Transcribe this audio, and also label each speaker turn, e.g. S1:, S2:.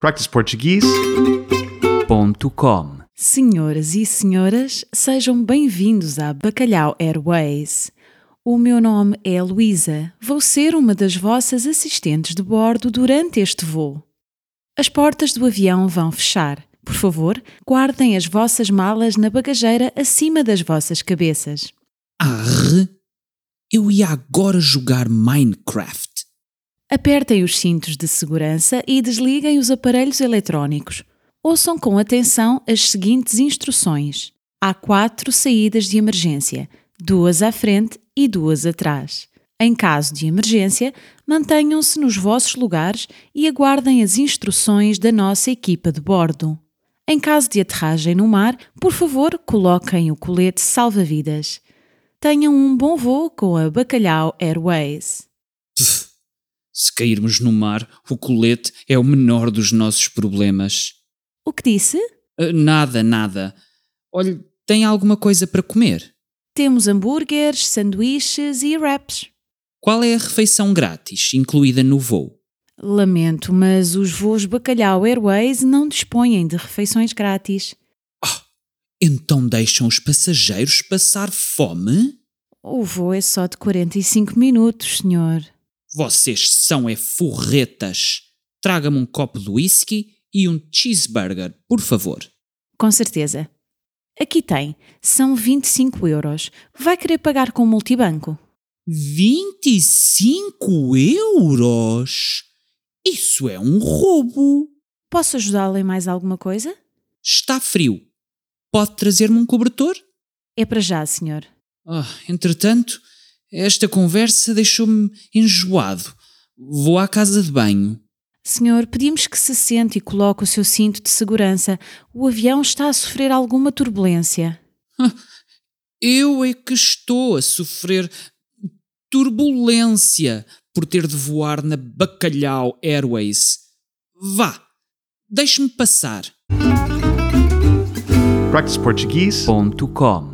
S1: practiceportuguese.com
S2: Senhoras e senhores, sejam bem-vindos à Bacalhau Airways. O meu nome é Luísa. Vou ser uma das vossas assistentes de bordo durante este voo. As portas do avião vão fechar. Por favor, guardem as vossas malas na bagageira acima das vossas cabeças.
S3: Arre! Eu ia agora jogar Minecraft.
S2: Apertem os cintos de segurança e desliguem os aparelhos eletrónicos. Ouçam com atenção as seguintes instruções. Há quatro saídas de emergência, duas à frente e duas atrás. Em caso de emergência, mantenham-se nos vossos lugares e aguardem as instruções da nossa equipa de bordo. Em caso de aterragem no mar, por favor, coloquem o colete salva-vidas. Tenham um bom voo com a Bacalhau Airways.
S3: Se cairmos no mar, o colete é o menor dos nossos problemas.
S2: O que disse?
S3: Ah, nada, nada. Olhe, tem alguma coisa para comer?
S2: Temos hambúrgueres, sanduíches e wraps.
S3: Qual é a refeição grátis incluída no voo?
S2: Lamento, mas os voos Bacalhau Airways não dispõem de refeições grátis.
S3: Então deixam os passageiros passar fome?
S2: O voo é só de 45 minutos, senhor.
S3: Vocês são é forretas. Traga-me um copo de whisky e um cheeseburger, por favor.
S2: Com certeza. Aqui tem. São 25 euros. Vai querer pagar com multibanco?
S3: 25 euros? Isso é um roubo.
S2: Posso ajudá-lo em mais alguma coisa?
S3: Está frio. Pode trazer-me um cobertor?
S2: É para já, senhor.
S3: Ah, entretanto, esta conversa deixou-me enjoado. Vou à casa de banho.
S2: Senhor, pedimos que se sente e coloque o seu cinto de segurança. O avião está a sofrer alguma turbulência.
S3: Eu é que estou a sofrer turbulência por ter de voar na Bacalhau Airways. Vá, deixe-me passar.
S1: practiceportuguese.com